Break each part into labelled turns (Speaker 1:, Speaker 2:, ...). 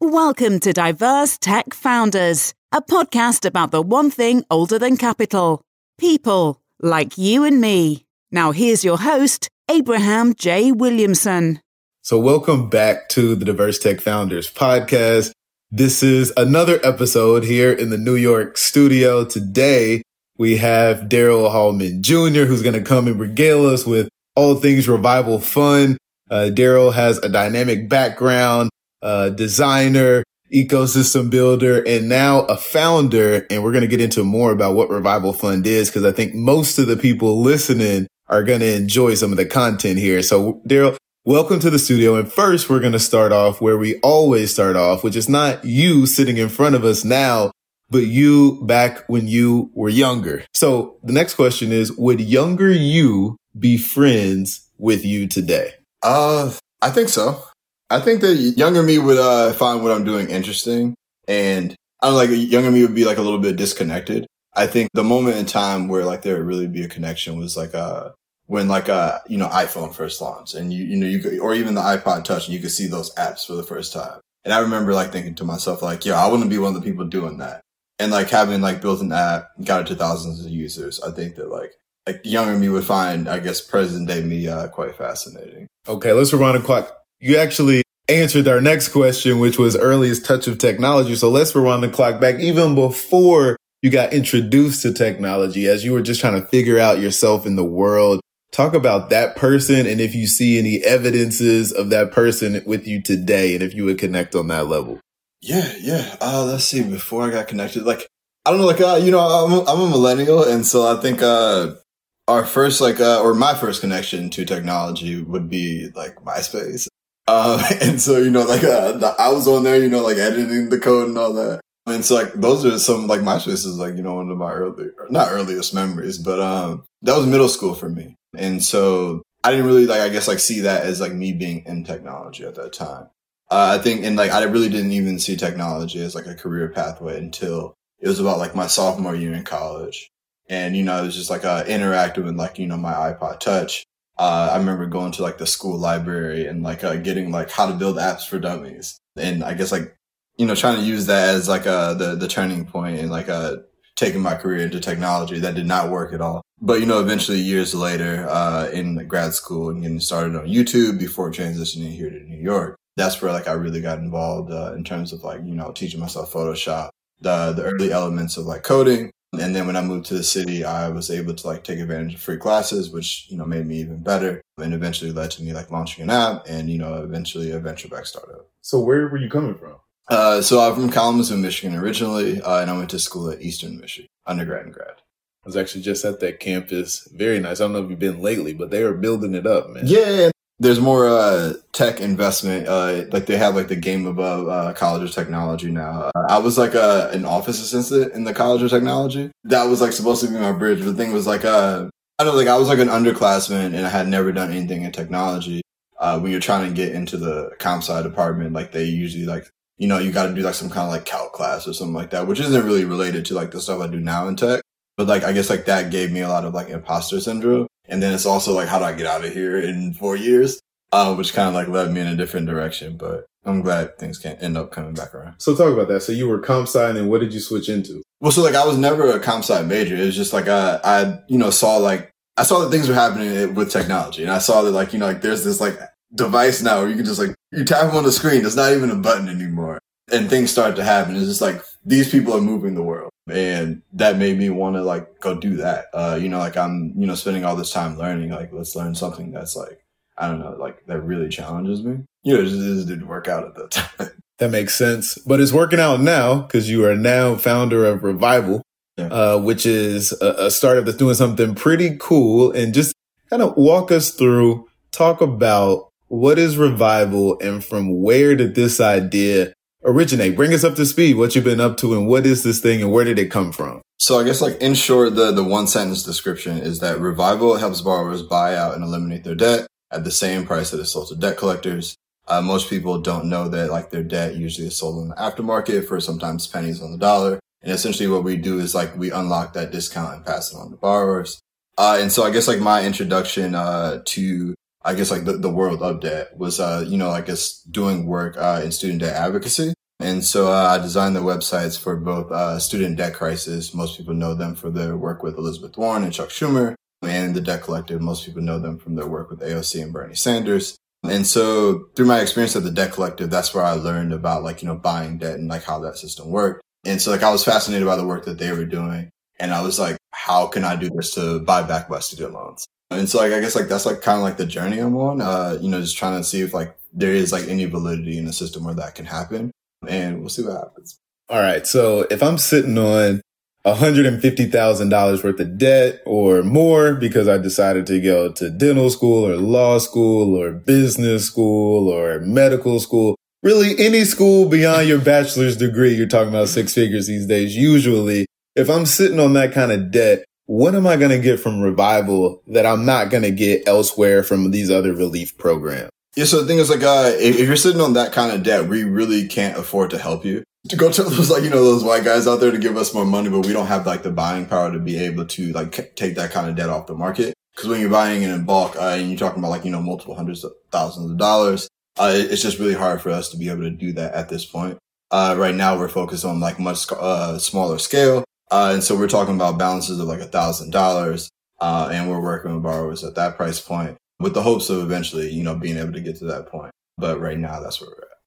Speaker 1: Welcome to Diverse Tech Founders, a podcast about the one thing older than capital people like you and me. Now, here's your host, Abraham J. Williamson.
Speaker 2: So, welcome back to the Diverse Tech Founders podcast. This is another episode here in the New York studio. Today, we have Daryl Hallman Jr., who's going to come and regale us with all things Revival Fund. Uh, Daryl has a dynamic background, uh, designer, ecosystem builder, and now a founder. And we're going to get into more about what Revival Fund is because I think most of the people listening are going to enjoy some of the content here. So, Daryl, welcome to the studio. And first, we're going to start off where we always start off, which is not you sitting in front of us now, but you back when you were younger. So the next question is, would younger you be friends with you today?
Speaker 3: Uh, I think so. I think that younger me would uh, find what I'm doing interesting, and I don't like younger me would be like a little bit disconnected. I think the moment in time where like there would really be a connection was like uh when like uh you know iPhone first launched, and you you know you could, or even the iPod Touch, and you could see those apps for the first time. And I remember like thinking to myself like, yeah, I wouldn't be one of the people doing that. And like having like built an app, got it to thousands of users. I think that like like younger me would find, I guess, present day me uh, quite fascinating.
Speaker 2: Okay, let's rewind the clock. You actually answered our next question, which was earliest touch of technology. So let's rewind the clock back even before you got introduced to technology, as you were just trying to figure out yourself in the world. Talk about that person and if you see any evidences of that person with you today and if you would connect on that level.
Speaker 3: Yeah, yeah. Uh, let's see. Before I got connected, like I don't know, like uh, you know, I'm a, I'm a millennial, and so I think uh, our first like uh, or my first connection to technology would be like MySpace. Uh, and so you know, like uh, the, I was on there, you know, like editing the code and all that. And so like those are some like my choices, like you know one of my early not earliest memories, but um that was middle school for me, and so I didn't really like I guess like see that as like me being in technology at that time. Uh, I think, and like, I really didn't even see technology as like a career pathway until it was about like my sophomore year in college. And, you know, it was just like, uh, interactive with like, you know, my iPod touch. Uh, I remember going to like the school library and like, uh, getting like how to build apps for dummies. And I guess like, you know, trying to use that as like, uh, the, the turning point and like, uh, taking my career into technology that did not work at all. But, you know, eventually years later, uh, in grad school and getting started on YouTube before transitioning here to New York, that's where like I really got involved uh, in terms of like you know teaching myself Photoshop, the the early elements of like coding. And then when I moved to the city, I was able to like take advantage of free classes, which you know made me even better, and eventually led to me like launching an app and you know eventually a venture back startup.
Speaker 2: So where were you coming from?
Speaker 3: Uh, so I'm from Kalamazoo, Michigan originally, uh, and I went to school at Eastern Michigan, undergrad and grad.
Speaker 2: I was actually just at that campus. Very nice. I don't know if you've been lately, but they are building it up, man.
Speaker 3: Yeah, there's more uh, tech investment. Uh, like they have like the game of uh, College of Technology now. Uh, I was like a, an office assistant in the College of Technology. That was like supposed to be my bridge. But the thing was like, uh, I don't know, like I was like an underclassman and I had never done anything in technology. Uh, when you're trying to get into the comp sci department, like they usually like, you know, you got to do like some kind of like calc class or something like that, which isn't really related to like the stuff I do now in tech. But like, I guess like that gave me a lot of like imposter syndrome. And then it's also like, how do I get out of here in four years? Uh, which kind of like led me in a different direction, but I'm glad things can end up coming back around.
Speaker 2: So talk about that. So you were comp sci and then what did you switch into?
Speaker 3: Well, so like I was never a comp sci major. It was just like I, I, you know, saw like, I saw that things were happening with technology and I saw that like, you know, like there's this like device now where you can just like, you tap on the screen. It's not even a button anymore. And things start to happen. It's just like, these people are moving the world and that made me want to like go do that. Uh, you know, like I'm, you know, spending all this time learning, like let's learn something that's like, I don't know, like that really challenges me. You know, it just, it just didn't work out at that time.
Speaker 2: That makes sense, but it's working out now because you are now founder of Revival, yeah. uh, which is a, a startup that's doing something pretty cool. And just kind of walk us through, talk about what is Revival and from where did this idea originate? Bring us up to speed. What you've been up to and what is this thing and where did it come from?
Speaker 3: So I guess like in short, the, the one sentence description is that Revival helps borrowers buy out and eliminate their debt at the same price that is sold to debt collectors. Uh, most people don't know that like their debt usually is sold in the aftermarket for sometimes pennies on the dollar. And essentially what we do is like we unlock that discount and pass it on to borrowers. Uh, and so I guess like my introduction, uh, to I guess like the, the world of debt was, uh, you know, I guess doing work, uh, in student debt advocacy. And so uh, I designed the websites for both uh, Student Debt Crisis. Most people know them for their work with Elizabeth Warren and Chuck Schumer. And the Debt Collective, most people know them from their work with AOC and Bernie Sanders. And so through my experience at the Debt Collective, that's where I learned about like, you know, buying debt and like how that system worked. And so like I was fascinated by the work that they were doing. And I was like, how can I do this to buy back my student loans? And so like, I guess like that's like kind of like the journey I'm on, uh, you know, just trying to see if like there is like any validity in a system where that can happen and we'll see what happens.
Speaker 2: All right. So if I'm sitting on $150,000 worth of debt or more because I decided to go to dental school or law school or business school or medical school, really any school beyond your bachelor's degree, you're talking about six figures these days. Usually, if I'm sitting on that kind of debt, what am I going to get from revival that I'm not going to get elsewhere from these other relief programs?
Speaker 3: Yeah, so the thing is, like, uh, if, if, you're sitting on that kind of debt, we really can't afford to help you. To go to those, like, you know, those white guys out there to give us more money, but we don't have, like, the buying power to be able to, like, take that kind of debt off the market. Because when you're buying it in bulk, uh, and you're talking about, like, you know, multiple hundreds of thousands of dollars, uh, it's just really hard for us to be able to do that at this point. Uh, right now, we're focused on, like, much, uh, smaller scale. Uh, and so we're talking about balances of, like, a thousand dollars. Uh, and we're working with borrowers at that price point with the hopes of eventually, you know, being able to get to that point. But right now, that's where we're at.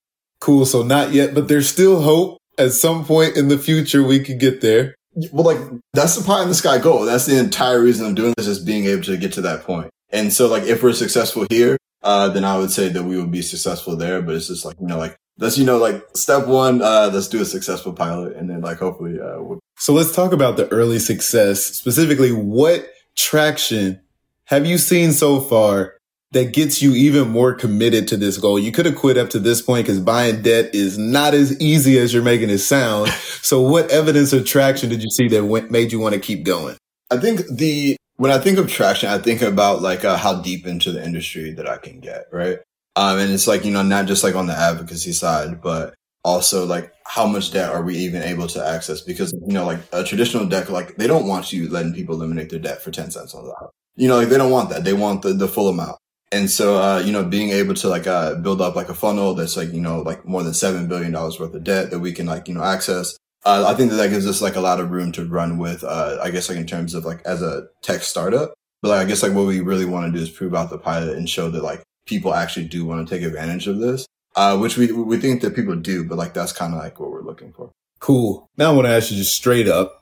Speaker 2: Cool. So not yet, but there's still hope. At some point in the future, we could get there.
Speaker 3: Well, like that's the pie in the sky goal. That's the entire reason I'm doing this is being able to get to that point. And so, like, if we're successful here, uh, then I would say that we would be successful there. But it's just like, you know, like, let's, you know, like step one, uh, let's do a successful pilot and then like hopefully, uh, we'll-
Speaker 2: So let's talk about the early success, specifically what traction have you seen so far that gets you even more committed to this goal. You could have quit up to this point because buying debt is not as easy as you're making it sound. so what evidence of traction did you see that went, made you want to keep going?
Speaker 3: I think the, when I think of traction, I think about like uh, how deep into the industry that I can get, right? Um, and it's like, you know, not just like on the advocacy side, but also like how much debt are we even able to access? Because, you know, like a traditional debt, like they don't want you letting people eliminate their debt for 10 cents on the dollar. You know, like they don't want that. They want the, the full amount. And so, uh, you know, being able to like, uh, build up like a funnel that's like, you know, like more than $7 billion worth of debt that we can like, you know, access. Uh, I think that that gives us like a lot of room to run with, uh, I guess like in terms of like as a tech startup. But like, I guess like what we really want to do is prove out the pilot and show that like people actually do want to take advantage of this. Uh, which we, we think that people do, but like that's kind of like what we're looking for.
Speaker 2: Cool. Now I want to ask you just straight up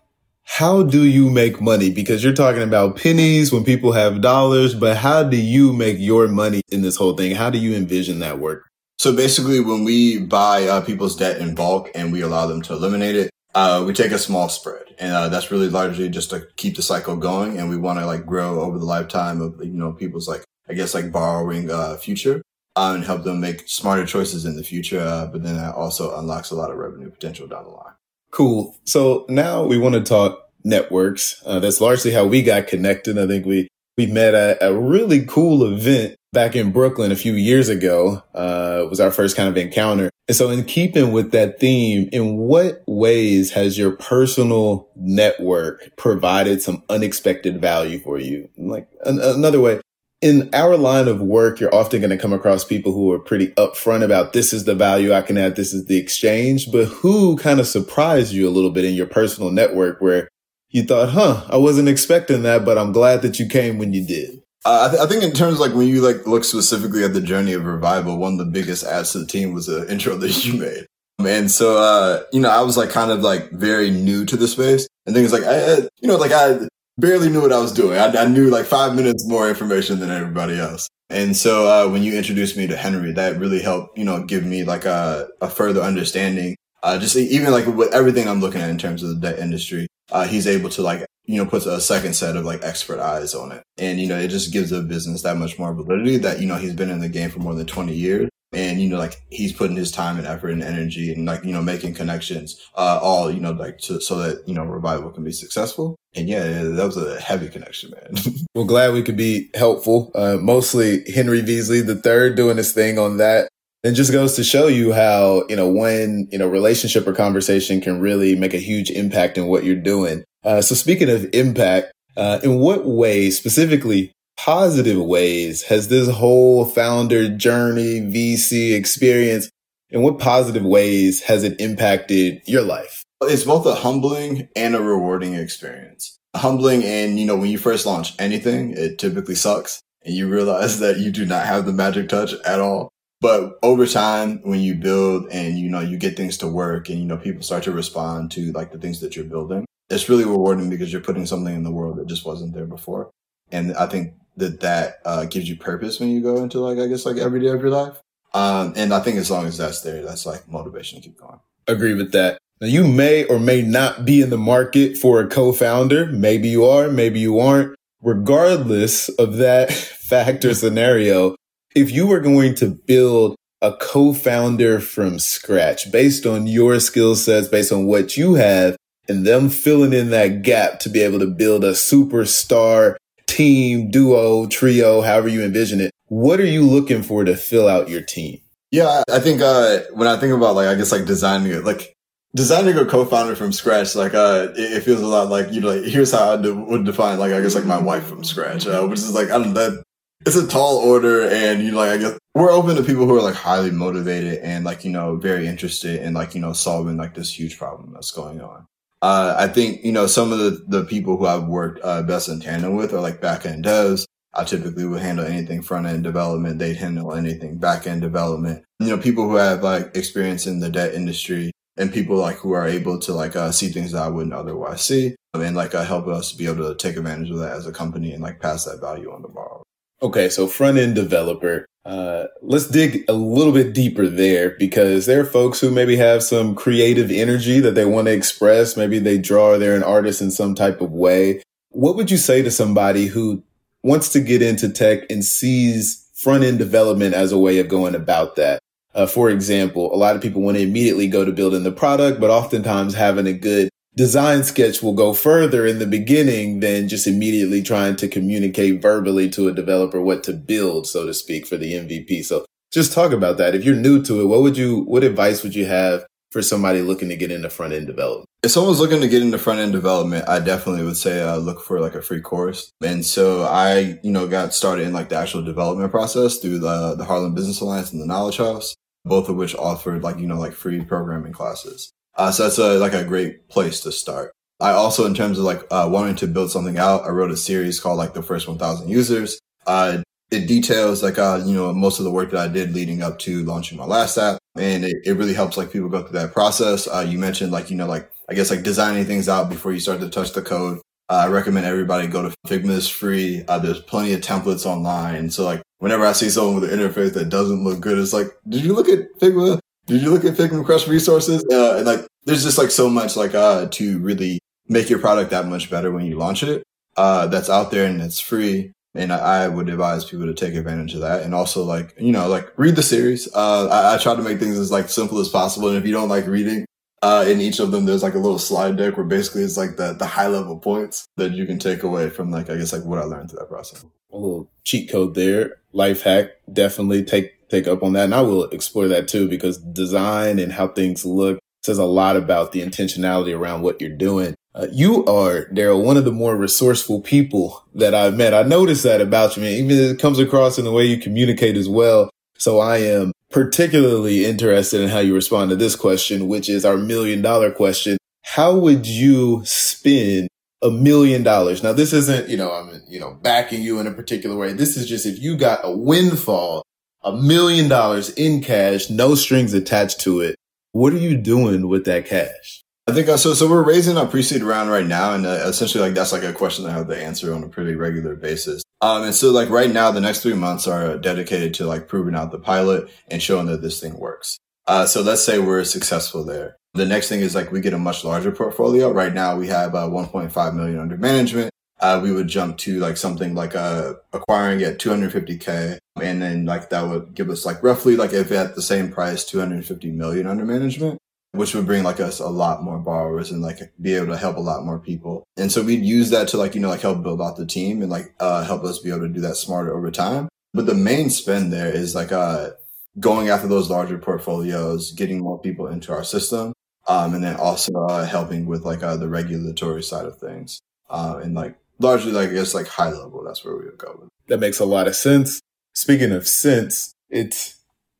Speaker 2: how do you make money? Because you're talking about pennies when people have dollars, but how do you make your money in this whole thing? How do you envision that work?
Speaker 3: So basically, when we buy uh, people's debt in bulk and we allow them to eliminate it, uh, we take a small spread, and uh, that's really largely just to keep the cycle going. And we want to like grow over the lifetime of you know people's like I guess like borrowing uh, future uh, and help them make smarter choices in the future. Uh, but then that also unlocks a lot of revenue potential down the line.
Speaker 2: Cool. So now we want to talk networks. Uh, that's largely how we got connected. I think we, we met at a really cool event back in Brooklyn a few years ago. Uh, was our first kind of encounter. And so in keeping with that theme, in what ways has your personal network provided some unexpected value for you? Like an- another way, in our line of work, you're often going to come across people who are pretty upfront about this is the value I can add, this is the exchange, but who kind of surprised you a little bit in your personal network where you thought, huh, I wasn't expecting that, but I'm glad that you came when you did.
Speaker 3: Uh, I, th- I, think in terms like when you like look specifically at the journey of revival, one of the biggest adds to the team was the intro that you made. And so, uh, you know, I was like kind of like very new to the space and things like, I, you know, like I barely knew what I was doing. I, I, knew like five minutes more information than everybody else. And so, uh, when you introduced me to Henry, that really helped, you know, give me like a, a further understanding. Uh, just even like with everything I'm looking at in terms of the debt industry, uh, he's able to like, you know, put a second set of like expert eyes on it. And, you know, it just gives the business that much more validity that, you know, he's been in the game for more than 20 years. And, you know, like he's putting his time and effort and energy and like, you know, making connections, uh, all, you know, like to, so that, you know, revival can be successful. And yeah, that was a heavy connection, man.
Speaker 2: well, glad we could be helpful. Uh, mostly Henry Veasley the third doing his thing on that. And just goes to show you how, you know, when, you know, relationship or conversation can really make a huge impact in what you're doing. Uh, so speaking of impact, uh, in what ways, specifically positive ways, has this whole founder journey, VC experience In what positive ways has it impacted your life?
Speaker 3: It's both a humbling and a rewarding experience. Humbling and, you know, when you first launch anything, it typically sucks and you realize that you do not have the magic touch at all. But over time, when you build and, you know, you get things to work and, you know, people start to respond to like the things that you're building, it's really rewarding because you're putting something in the world that just wasn't there before. And I think that that uh, gives you purpose when you go into like, I guess like every day of your life. Um, and I think as long as that's there, that's like motivation to keep going.
Speaker 2: Agree with that. Now you may or may not be in the market for a co-founder. Maybe you are, maybe you aren't. Regardless of that factor scenario, if you were going to build a co-founder from scratch based on your skill sets, based on what you have and them filling in that gap to be able to build a superstar team, duo, trio, however you envision it, what are you looking for to fill out your team?
Speaker 3: Yeah, I think, uh, when I think about like, I guess like designing it, like designing a co-founder from scratch, like, uh, it, it feels a lot like, you know, like, here's how I would define, like, I guess like my wife from scratch, uh, which is like, I don't know, that, it's a tall order and you know, like, I guess we're open to people who are like highly motivated and like, you know, very interested in like, you know, solving like this huge problem that's going on. Uh, I think, you know, some of the, the people who I've worked, uh, best in tandem with are like back end devs. I typically would handle anything front end development. They'd handle anything back end development. You know, people who have like experience in the debt industry and people like who are able to like uh, see things that I wouldn't otherwise see, and like uh, help us be able to take advantage of that as a company and like pass that value on to borrowers.
Speaker 2: Okay, so front end developer. Uh, let's dig a little bit deeper there because there are folks who maybe have some creative energy that they want to express. Maybe they draw, or they're an artist in some type of way. What would you say to somebody who wants to get into tech and sees front end development as a way of going about that? Uh, for example, a lot of people want to immediately go to building the product, but oftentimes having a good design sketch will go further in the beginning than just immediately trying to communicate verbally to a developer what to build, so to speak, for the MVP. So just talk about that. If you're new to it, what would you, what advice would you have for somebody looking to get into front end development?
Speaker 3: If someone's looking to get into front end development, I definitely would say uh, look for like a free course. And so I, you know, got started in like the actual development process through the the Harlem Business Alliance and the Knowledge House both of which offered like, you know, like free programming classes. Uh, so that's a, like a great place to start. I also, in terms of like, uh, wanting to build something out, I wrote a series called like the first 1000 users. Uh, it details like, uh, you know, most of the work that I did leading up to launching my last app. And it, it really helps like people go through that process. Uh, you mentioned like, you know, like, I guess like designing things out before you start to touch the code. Uh, I recommend everybody go to Figma is free. Uh, there's plenty of templates online. So like whenever I see someone with an interface that doesn't look good, it's like, did you look at Figma? Did you look at Figma Crush resources? Uh, and like, there's just like so much like, uh, to really make your product that much better when you launch it. Uh, that's out there and it's free. And I, I would advise people to take advantage of that. And also like, you know, like read the series. Uh, I, I try to make things as like simple as possible. And if you don't like reading, uh, in each of them, there's like a little slide deck where basically it's like the, the high level points that you can take away from like, I guess like what I learned through that process.
Speaker 2: A little cheat code there, life hack. Definitely take, take up on that. And I will explore that too, because design and how things look says a lot about the intentionality around what you're doing. Uh, you are, Daryl, one of the more resourceful people that I've met. I noticed that about you, man. Even it comes across in the way you communicate as well. So I am particularly interested in how you respond to this question, which is our million dollar question. How would you spend a million dollars? Now, this isn't, you know, I'm, you know, backing you in a particular way. This is just if you got a windfall, a million dollars in cash, no strings attached to it. What are you doing with that cash?
Speaker 3: I think uh, so. So we're raising a pre-seed round right now, and uh, essentially, like that's like a question I have to answer on a pretty regular basis. Um, and so like right now, the next three months are dedicated to like proving out the pilot and showing that this thing works. Uh, so let's say we're successful there. The next thing is like we get a much larger portfolio. Right now, we have uh, 1.5 million under management. Uh, we would jump to like something like uh, acquiring at 250k, and then like that would give us like roughly like if at the same price 250 million under management which would bring like us a lot more borrowers and like be able to help a lot more people. And so we'd use that to like, you know, like help build out the team and like, uh, help us be able to do that smarter over time. But the main spend there is like, uh, going after those larger portfolios, getting more people into our system. Um, and then also, uh, helping with like, uh, the regulatory side of things. Uh, and like largely, like, I guess like high level, that's where we would going.
Speaker 2: That makes a lot of sense. Speaking of sense, it's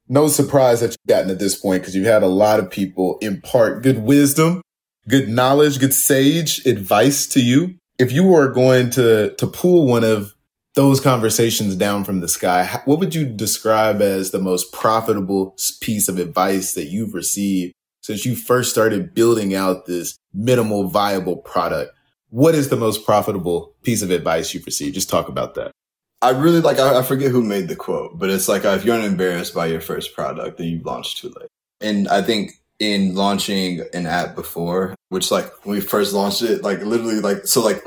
Speaker 2: no surprise that you've gotten at this point because you've had a lot of people impart good wisdom, good knowledge, good sage advice to you. If you were going to, to pull one of those conversations down from the sky, what would you describe as the most profitable piece of advice that you've received since you first started building out this minimal viable product? What is the most profitable piece of advice you've received? Just talk about that.
Speaker 3: I really like, I, forget who made the quote, but it's like, if you're embarrassed by your first product, then you've launched too late. And I think in launching an app before, which like when we first launched it, like literally like, so like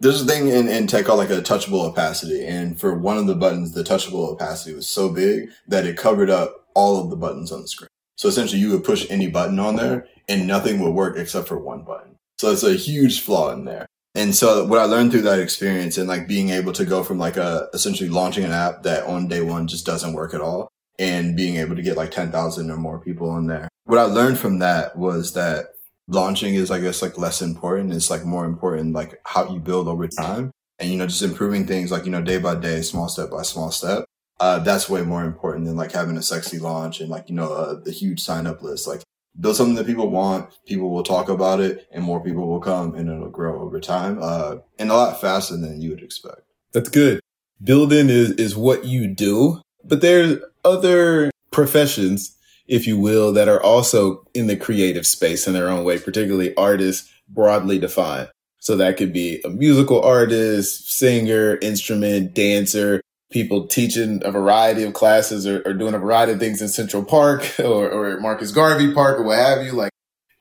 Speaker 3: there's a thing in, in tech called like a touchable opacity. And for one of the buttons, the touchable opacity was so big that it covered up all of the buttons on the screen. So essentially you would push any button on there and nothing would work except for one button. So it's a huge flaw in there. And so what I learned through that experience and like being able to go from like a essentially launching an app that on day one just doesn't work at all and being able to get like 10,000 or more people on there. What I learned from that was that launching is, I guess, like less important. It's like more important, like how you build over time and, you know, just improving things like, you know, day by day, small step by small step. Uh, that's way more important than like having a sexy launch and like, you know, uh, the huge sign up list. Like build something that people want. People will talk about it and more people will come and it'll grow over time. Uh, and a lot faster than you would expect.
Speaker 2: That's good. Building is, is what you do, but there's other professions, if you will, that are also in the creative space in their own way, particularly artists broadly defined. So that could be a musical artist, singer, instrument, dancer, people teaching a variety of classes or, or doing a variety of things in Central Park or, or Marcus Garvey Park or what have you. Like,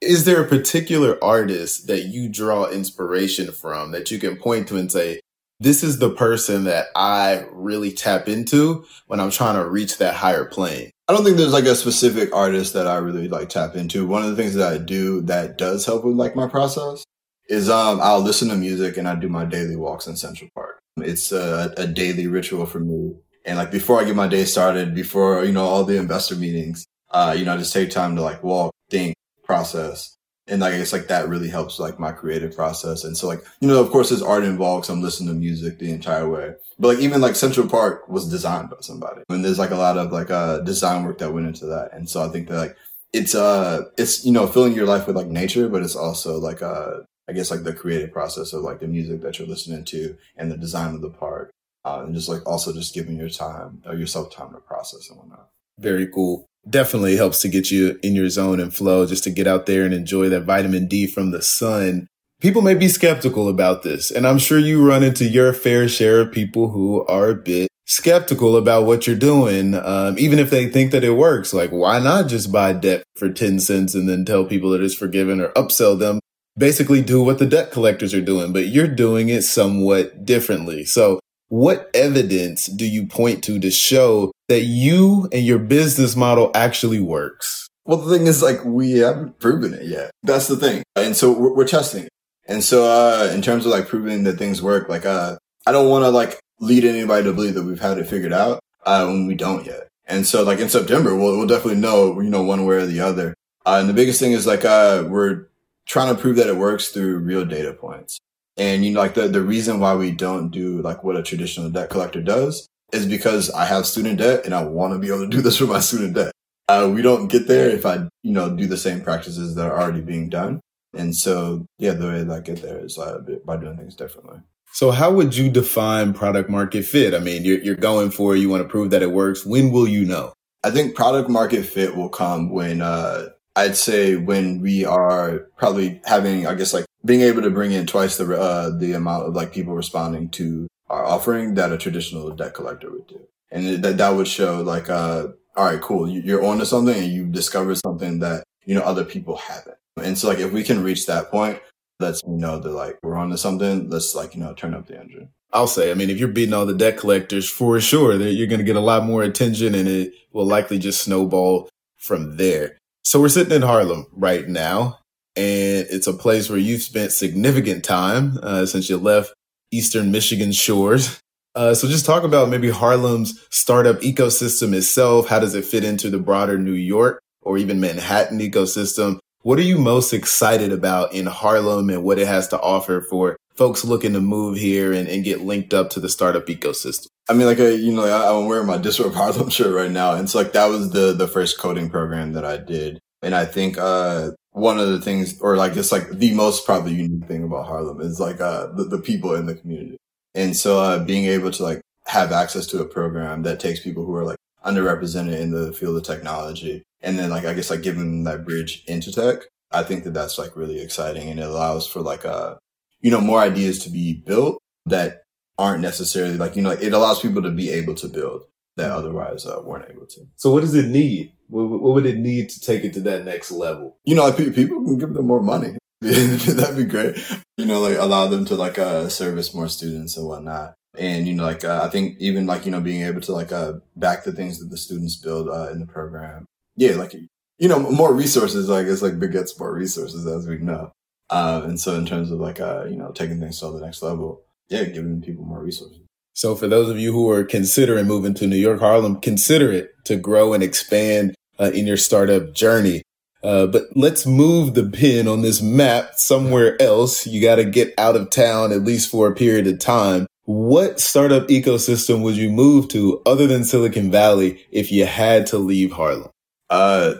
Speaker 2: is there a particular artist that you draw inspiration from that you can point to and say, this is the person that I really tap into when I'm trying to reach that higher plane?
Speaker 3: I don't think there's like a specific artist that I really like tap into. One of the things that I do that does help with like my process is um I'll listen to music and I do my daily walks in Central Park. It's a, a daily ritual for me. And like before I get my day started, before, you know, all the investor meetings, uh, you know, I just take time to like walk, think, process. And like, I guess like that really helps like my creative process. And so like, you know, of course there's art involved. So I'm listening to music the entire way. But like even like Central Park was designed by somebody. And there's like a lot of like, uh, design work that went into that. And so I think that like, it's, uh, it's, you know, filling your life with like nature, but it's also like, uh, I guess like the creative process of like the music that you're listening to and the design of the park. Uh, and just like also just giving your time or yourself time to process and whatnot.
Speaker 2: Very cool. Definitely helps to get you in your zone and flow just to get out there and enjoy that vitamin D from the sun. People may be skeptical about this, and I'm sure you run into your fair share of people who are a bit skeptical about what you're doing, um, even if they think that it works. Like, why not just buy debt for 10 cents and then tell people that it's forgiven or upsell them basically do what the debt collectors are doing, but you're doing it somewhat differently. So what evidence do you point to to show that you and your business model actually works?
Speaker 3: Well, the thing is, like, we haven't proven it yet. That's the thing. And so we're, we're testing it. And so, uh, in terms of like proving that things work, like, uh, I don't want to like lead anybody to believe that we've had it figured out, uh, when we don't yet. And so, like, in September, we'll, we'll definitely know, you know, one way or the other. Uh, and the biggest thing is like, uh, we're trying to prove that it works through real data points. And you know, like the, the reason why we don't do like what a traditional debt collector does is because I have student debt and I want to be able to do this for my student debt. Uh, we don't get there if I, you know, do the same practices that are already being done. And so, yeah, the way that I get there is uh, by doing things differently.
Speaker 2: So how would you define product market fit? I mean, you're, you're going for, you want to prove that it works. When will you know?
Speaker 3: I think product market fit will come when, uh, I'd say when we are probably having, I guess, like being able to bring in twice the uh, the amount of like people responding to our offering that a traditional debt collector would do, and that that would show like, uh, all right, cool, you're onto something and you've discovered something that you know other people haven't, and so like if we can reach that point, lets me know that like we're onto something. Let's like you know turn up the engine.
Speaker 2: I'll say, I mean, if you're beating all the debt collectors, for sure, that you're going to get a lot more attention, and it will likely just snowball from there. So we're sitting in Harlem right now, and it's a place where you've spent significant time uh, since you left Eastern Michigan shores. Uh, so just talk about maybe Harlem's startup ecosystem itself. How does it fit into the broader New York or even Manhattan ecosystem? What are you most excited about in Harlem and what it has to offer for folks looking to move here and, and get linked up to the startup ecosystem?
Speaker 3: I mean, like, a, you know, I, am wearing my Disrupt Harlem shirt right now. And it's like, that was the, the first coding program that I did. And I think, uh, one of the things, or like, it's like the most probably unique thing about Harlem is like, uh, the, the people in the community. And so, uh, being able to like have access to a program that takes people who are like underrepresented in the field of technology. And then like i guess like giving them that bridge into tech i think that that's like really exciting. And it allows for like uh you know more ideas to be built that aren't necessarily like you know like it allows people to be able to build that otherwise uh, weren't able to.
Speaker 2: So what does it need? What, what would it need to take it to that next level?
Speaker 3: You know like people can give them more money. That'd be great. You know like allow them to like uh service more students and whatnot and you know like uh, i think even like you know being able to like uh back the things that the students build uh, in the program yeah like you know more resources like it's like begets more resources as we know um and so in terms of like uh you know taking things to the next level yeah giving people more resources
Speaker 2: so for those of you who are considering moving to new york harlem consider it to grow and expand uh, in your startup journey uh, but let's move the pin on this map somewhere else. You got to get out of town at least for a period of time. What startup ecosystem would you move to other than Silicon Valley if you had to leave Harlem?
Speaker 3: Uh,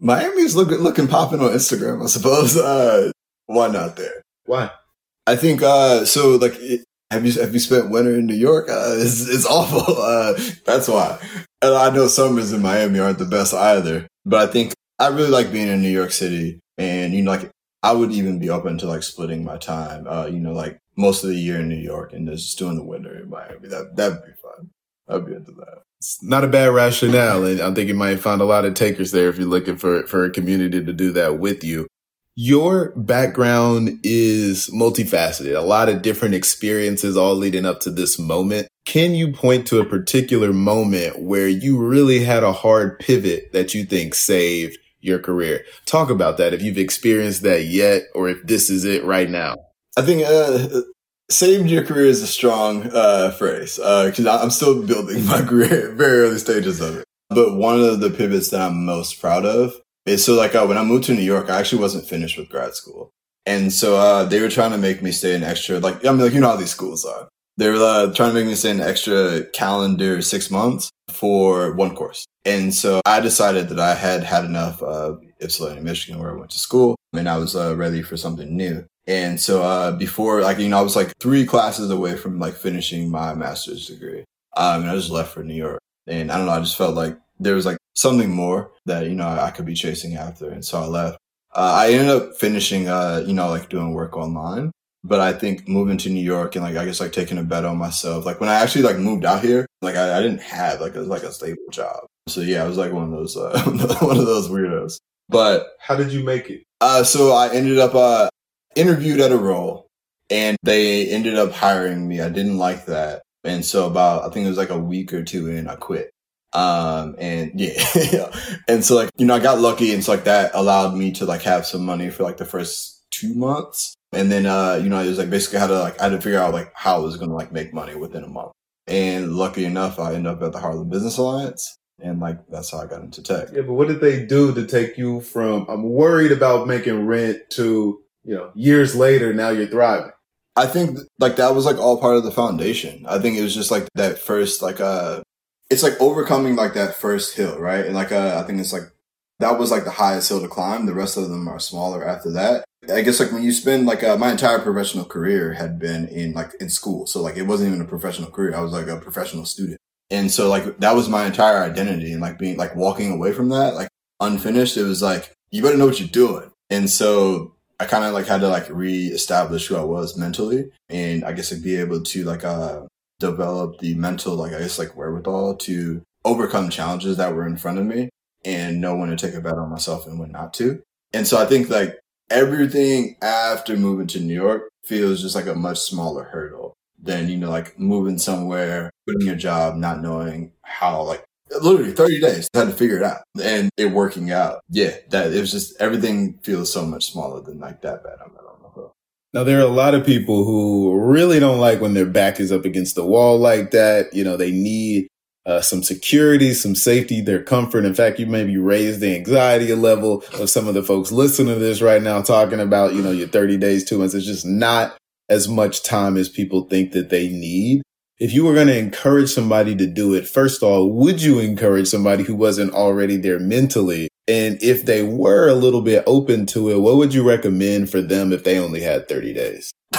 Speaker 3: Miami's looking looking popping on Instagram, I suppose. Uh, why not there?
Speaker 2: Why?
Speaker 3: I think uh, so. Like, have you have you spent winter in New York? Uh, it's it's awful. Uh, that's why. And I know summers in Miami aren't the best either. But I think I really like being in New York City, and you know, like I would even be open to like splitting my time. Uh, you know, like most of the year in New York and just doing the winter in Miami. That that'd be fun. I'd be into that.
Speaker 2: It's not a bad rationale, and I think you might find a lot of takers there if you're looking for for a community to do that with you. Your background is multifaceted, a lot of different experiences all leading up to this moment. Can you point to a particular moment where you really had a hard pivot that you think saved your career? Talk about that if you've experienced that yet or if this is it right now.
Speaker 3: I think uh, saved your career is a strong uh, phrase because uh, I'm still building my career, very early stages of it. But one of the pivots that I'm most proud of is so like uh, when I moved to New York, I actually wasn't finished with grad school. And so uh, they were trying to make me stay an extra, like, I mean, like, you know how these schools are. They were uh, trying to make me stay an extra calendar six months for one course. And so I decided that I had had enough of Ypsilanti, Michigan, where I went to school, and I was uh, ready for something new. And so, uh, before, like, you know, I was like three classes away from like finishing my master's degree. Um, and I just left for New York. And I don't know, I just felt like there was like something more that, you know, I, could be chasing after. And so I left. Uh, I ended up finishing, uh, you know, like doing work online. But I think moving to New York and like, I guess like taking a bet on myself, like when I actually like moved out here, like I, I didn't have like a, like a stable job. So yeah, I was like one of those, uh, one of those weirdos. But
Speaker 2: how did you make it?
Speaker 3: Uh, so I ended up, uh, interviewed at a role and they ended up hiring me. I didn't like that. And so about, I think it was like a week or two in, I quit. Um, and yeah. and so like, you know, I got lucky. And so like that allowed me to like have some money for like the first two months. And then, uh, you know, it was like basically how to like, I had to figure out like how I was going to like make money within a month. And lucky enough, I ended up at the Harlem Business Alliance. And like, that's how I got into tech.
Speaker 2: Yeah. But what did they do to take you from, I'm worried about making rent to, you know, years later, now you're thriving.
Speaker 3: I think like that was like all part of the foundation. I think it was just like that first, like, uh, it's like overcoming like that first hill, right? And like, uh, I think it's like, that was like the highest hill to climb. The rest of them are smaller after that. I guess like when you spend like uh, my entire professional career had been in like in school. So like it wasn't even a professional career. I was like a professional student. And so like that was my entire identity and like being like walking away from that, like unfinished. It was like, you better know what you're doing. And so I kind of like had to like reestablish who I was mentally and I guess like be able to like, uh, develop the mental, like, I guess like wherewithal to overcome challenges that were in front of me and know when to take a bet on myself and when not to. And so I think like everything after moving to New York feels just like a much smaller hurdle than, you know, like moving somewhere, quitting your job, not knowing how like literally 30 days I had to figure it out and it working out. Yeah, that it was just everything feels so much smaller than like that bad I'm at on the hook.
Speaker 2: Now there are a lot of people who really don't like when their back is up against the wall like that. You know, they need uh, some security, some safety, their comfort. In fact, you maybe raise the anxiety level of some of the folks listening to this right now, talking about, you know, your 30 days, two months. It's just not as much time as people think that they need. If you were going to encourage somebody to do it, first of all, would you encourage somebody who wasn't already there mentally? And if they were a little bit open to it, what would you recommend for them if they only had 30 days?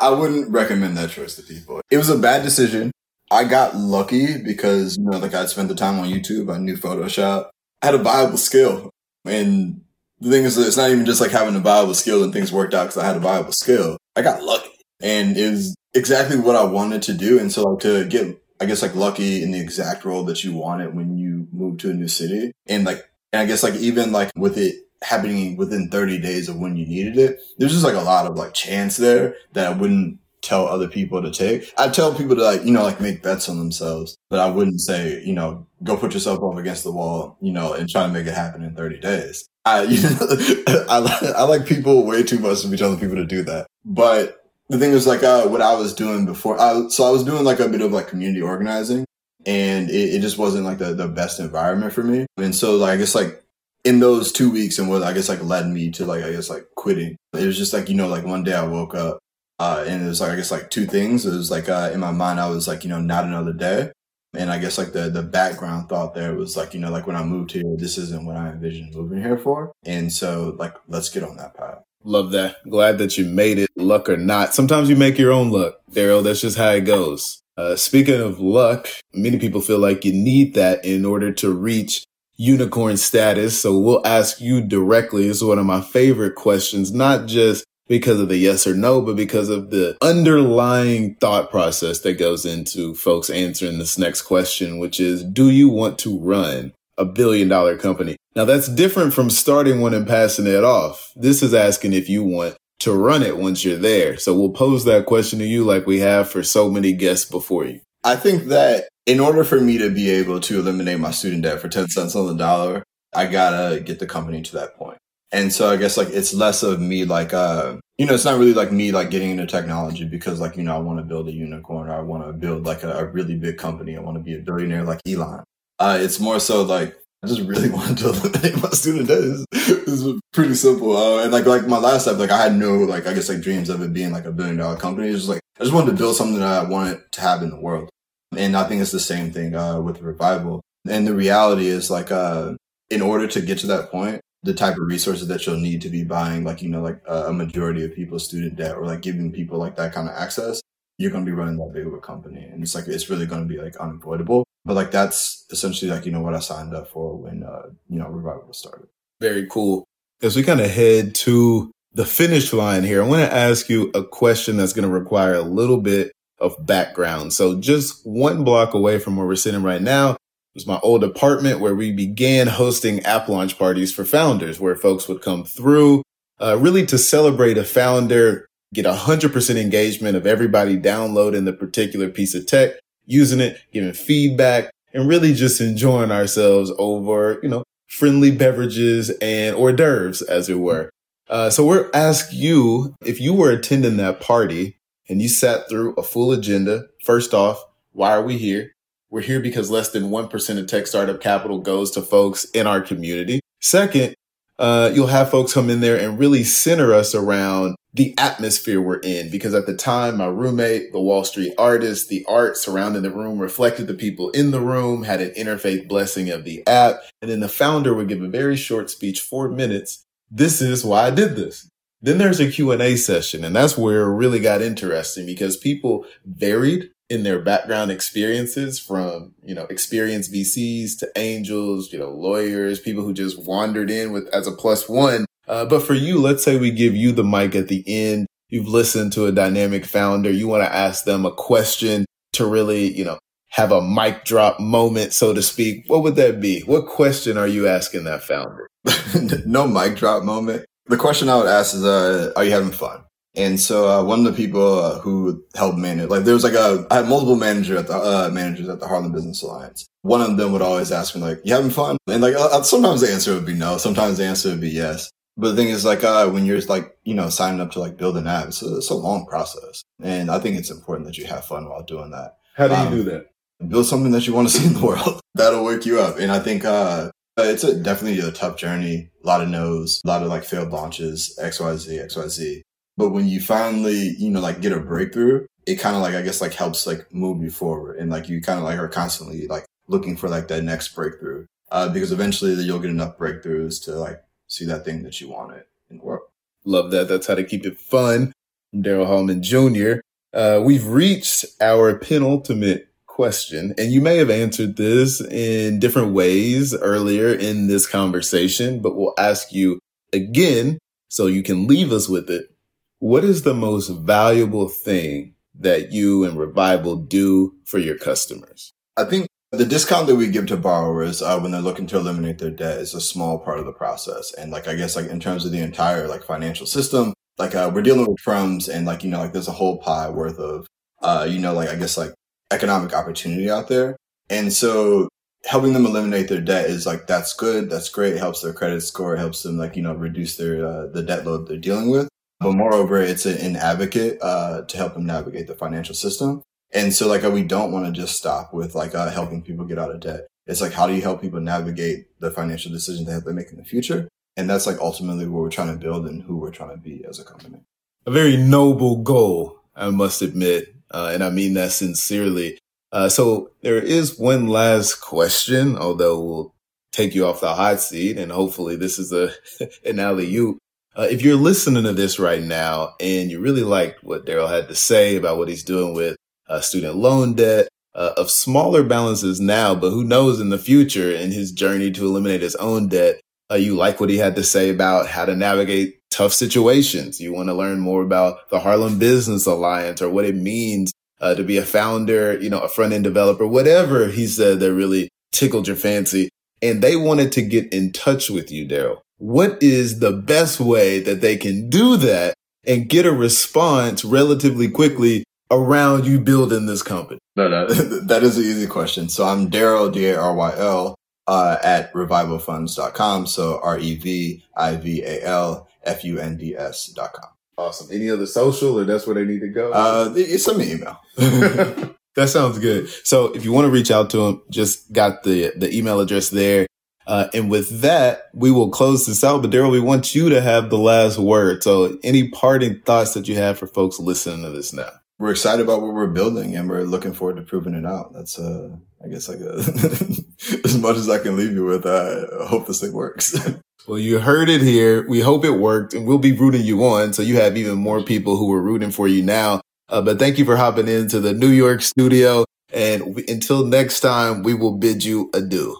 Speaker 3: I wouldn't recommend that choice to people. It was a bad decision. I got lucky because, you know, like I'd spent the time on YouTube. I knew Photoshop. I had a viable skill. And the thing is, it's not even just like having a viable skill and things worked out because I had a viable skill. I got lucky and it was exactly what I wanted to do. And so like to get, I guess like lucky in the exact role that you wanted when you moved to a new city. And like, and I guess like even like with it happening within 30 days of when you needed it, there's just like a lot of like chance there that I wouldn't tell other people to take. I tell people to like, you know, like make bets on themselves, but I wouldn't say, you know, go put yourself up against the wall, you know, and try to make it happen in 30 days. I, you know, I, I like people way too much to be telling people to do that. But the thing is like, uh, what I was doing before, I, so I was doing like a bit of like community organizing and it, it just wasn't like the, the best environment for me. And so like, I guess like in those two weeks and what I guess like led me to like, I guess like quitting. It was just like, you know, like one day I woke up uh, and it was like, I guess like two things. It was like, uh, in my mind, I was like, you know, not another day. And I guess like the, the background thought there was like, you know, like when I moved here, this isn't what I envisioned moving here for. And so like, let's get on that path.
Speaker 2: Love that. Glad that you made it, luck or not. Sometimes you make your own luck, Daryl. That's just how it goes. Uh, speaking of luck, many people feel like you need that in order to reach unicorn status. So we'll ask you directly. Is one of my favorite questions, not just because of the yes or no, but because of the underlying thought process that goes into folks answering this next question, which is, do you want to run a billion dollar company? Now that's different from starting one and passing it off. This is asking if you want to run it once you're there. So we'll pose that question to you like we have for so many guests before you.
Speaker 3: I think that in order for me to be able to eliminate my student debt for 10 cents on the dollar, I gotta get the company to that point. And so I guess like it's less of me like uh you know it's not really like me like getting into technology because like you know I want to build a unicorn or I want to build like a, a, really big company I want to be a billionaire like Elon. Uh it's more so like I just really wanted to eliminate my student debt. It's, pretty simple. Uh, and like like my last step like I had no like I guess like dreams of it being like a billion dollar company. It's just like I just wanted to build something that I wanted to have in the world. And I think it's the same thing uh with revival. And the reality is like uh in order to get to that point, the type of resources that you'll need to be buying, like, you know, like a majority of people's student debt or like giving people like that kind of access, you're going to be running that big of a company. And it's like, it's really going to be like unavoidable. But like, that's essentially like, you know, what I signed up for when, uh, you know, Revival started.
Speaker 2: Very cool. As we kind of head to the finish line here, I want to ask you a question that's going to require a little bit of background. So just one block away from where we're sitting right now, it was my old apartment where we began hosting app launch parties for founders, where folks would come through, uh, really to celebrate a founder, get a hundred percent engagement of everybody downloading the particular piece of tech, using it, giving feedback, and really just enjoying ourselves over, you know, friendly beverages and hors d'oeuvres, as it were. Uh, so we're ask you if you were attending that party and you sat through a full agenda. First off, why are we here? We're here because less than 1% of tech startup capital goes to folks in our community. Second, uh, you'll have folks come in there and really center us around the atmosphere we're in. Because at the time, my roommate, the Wall Street artist, the art surrounding the room reflected the people in the room, had an interfaith blessing of the app. And then the founder would give a very short speech, four minutes. This is why I did this. Then there's a Q&A session. And that's where it really got interesting because people varied in their background experiences from, you know, experienced VCs to angels, you know, lawyers, people who just wandered in with as a plus one. Uh, but for you, let's say we give you the mic at the end. You've listened to a dynamic founder. You want to ask them a question to really, you know, have a mic drop moment, so to speak. What would that be? What question are you asking that founder?
Speaker 3: no mic drop moment. The question I would ask is, uh, are you having fun? And so uh, one of the people uh, who helped manage, like there was like a, I had multiple manager at the uh, managers at the Harlem Business Alliance. One of them would always ask me like, "You having fun?" And like uh, sometimes the answer would be no, sometimes the answer would be yes. But the thing is, like, uh, when you're like, you know, signing up to like build an app, it's a, it's a long process, and I think it's important that you have fun while doing that.
Speaker 2: How do you um, do that?
Speaker 3: build something that you want to see in the world. That'll wake you up. And I think, uh, it's a, definitely a tough journey. A lot of no's, a lot of like failed launches, XYZ, XYZ. But when you finally, you know, like get a breakthrough, it kind of like, I guess like helps like move you forward. And like you kind of like are constantly like looking for like that next breakthrough. Uh, because eventually you'll get enough breakthroughs to like see that thing that you wanted in the world.
Speaker 2: Love that. That's how to keep it fun. Daryl Hallman Jr. Uh, we've reached our penultimate question, and you may have answered this in different ways earlier in this conversation, but we'll ask you again so you can leave us with it. What is the most valuable thing that you and Revival do for your customers?
Speaker 3: I think the discount that we give to borrowers uh, when they're looking to eliminate their debt is a small part of the process. And like, I guess like in terms of the entire like financial system, like uh, we're dealing with firms and like, you know, like there's a whole pie worth of, uh, you know, like I guess like economic opportunity out there. And so helping them eliminate their debt is like, that's good. That's great. It helps their credit score. It helps them like, you know, reduce their, uh, the debt load they're dealing with. But moreover, it's an advocate, uh, to help them navigate the financial system. And so like, we don't want to just stop with like, uh, helping people get out of debt. It's like, how do you help people navigate the financial decisions they make in the future? And that's like ultimately what we're trying to build and who we're trying to be as a company.
Speaker 2: A very noble goal, I must admit. Uh, and I mean that sincerely. Uh, so there is one last question, although we'll take you off the hot seat and hopefully this is a, an alley oop. Uh, if you're listening to this right now and you really liked what Daryl had to say about what he's doing with uh, student loan debt, uh, of smaller balances now, but who knows in the future in his journey to eliminate his own debt, uh, you like what he had to say about how to navigate tough situations. You want to learn more about the Harlem Business Alliance or what it means uh, to be a founder, you know, a front end developer, whatever he said that really tickled your fancy. And they wanted to get in touch with you, Daryl. What is the best way that they can do that and get a response relatively quickly around you building this company?
Speaker 3: No, no, that is an easy question. So I'm Daryl, D-A-R-Y-L, uh, at revivalfunds.com. So R-E-V-I-V-A-L-F-U-N-D-S dot com.
Speaker 2: Awesome. Any other social or that's where they need to go?
Speaker 3: Uh, it's an email.
Speaker 2: that sounds good. So if you want to reach out to them, just got the, the email address there. Uh, and with that, we will close this out. But Daryl, we want you to have the last word. So any parting thoughts that you have for folks listening to this now?
Speaker 3: We're excited about what we're building and we're looking forward to proving it out. That's, uh, I guess like a, as much as I can leave you with, I hope this thing works.
Speaker 2: well, you heard it here. We hope it worked and we'll be rooting you on. So you have even more people who are rooting for you now. Uh, but thank you for hopping into the New York studio. And we, until next time, we will bid you adieu.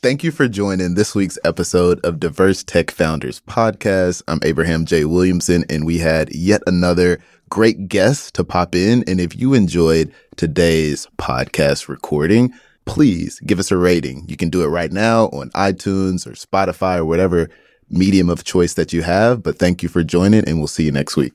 Speaker 2: Thank you for joining this week's episode of Diverse Tech Founders Podcast. I'm Abraham J. Williamson, and we had yet another great guests to pop in. And if you enjoyed today's podcast recording, please give us a rating. You can do it right now on iTunes or Spotify or whatever medium of choice that you have. But thank you for joining, and we'll see you next week.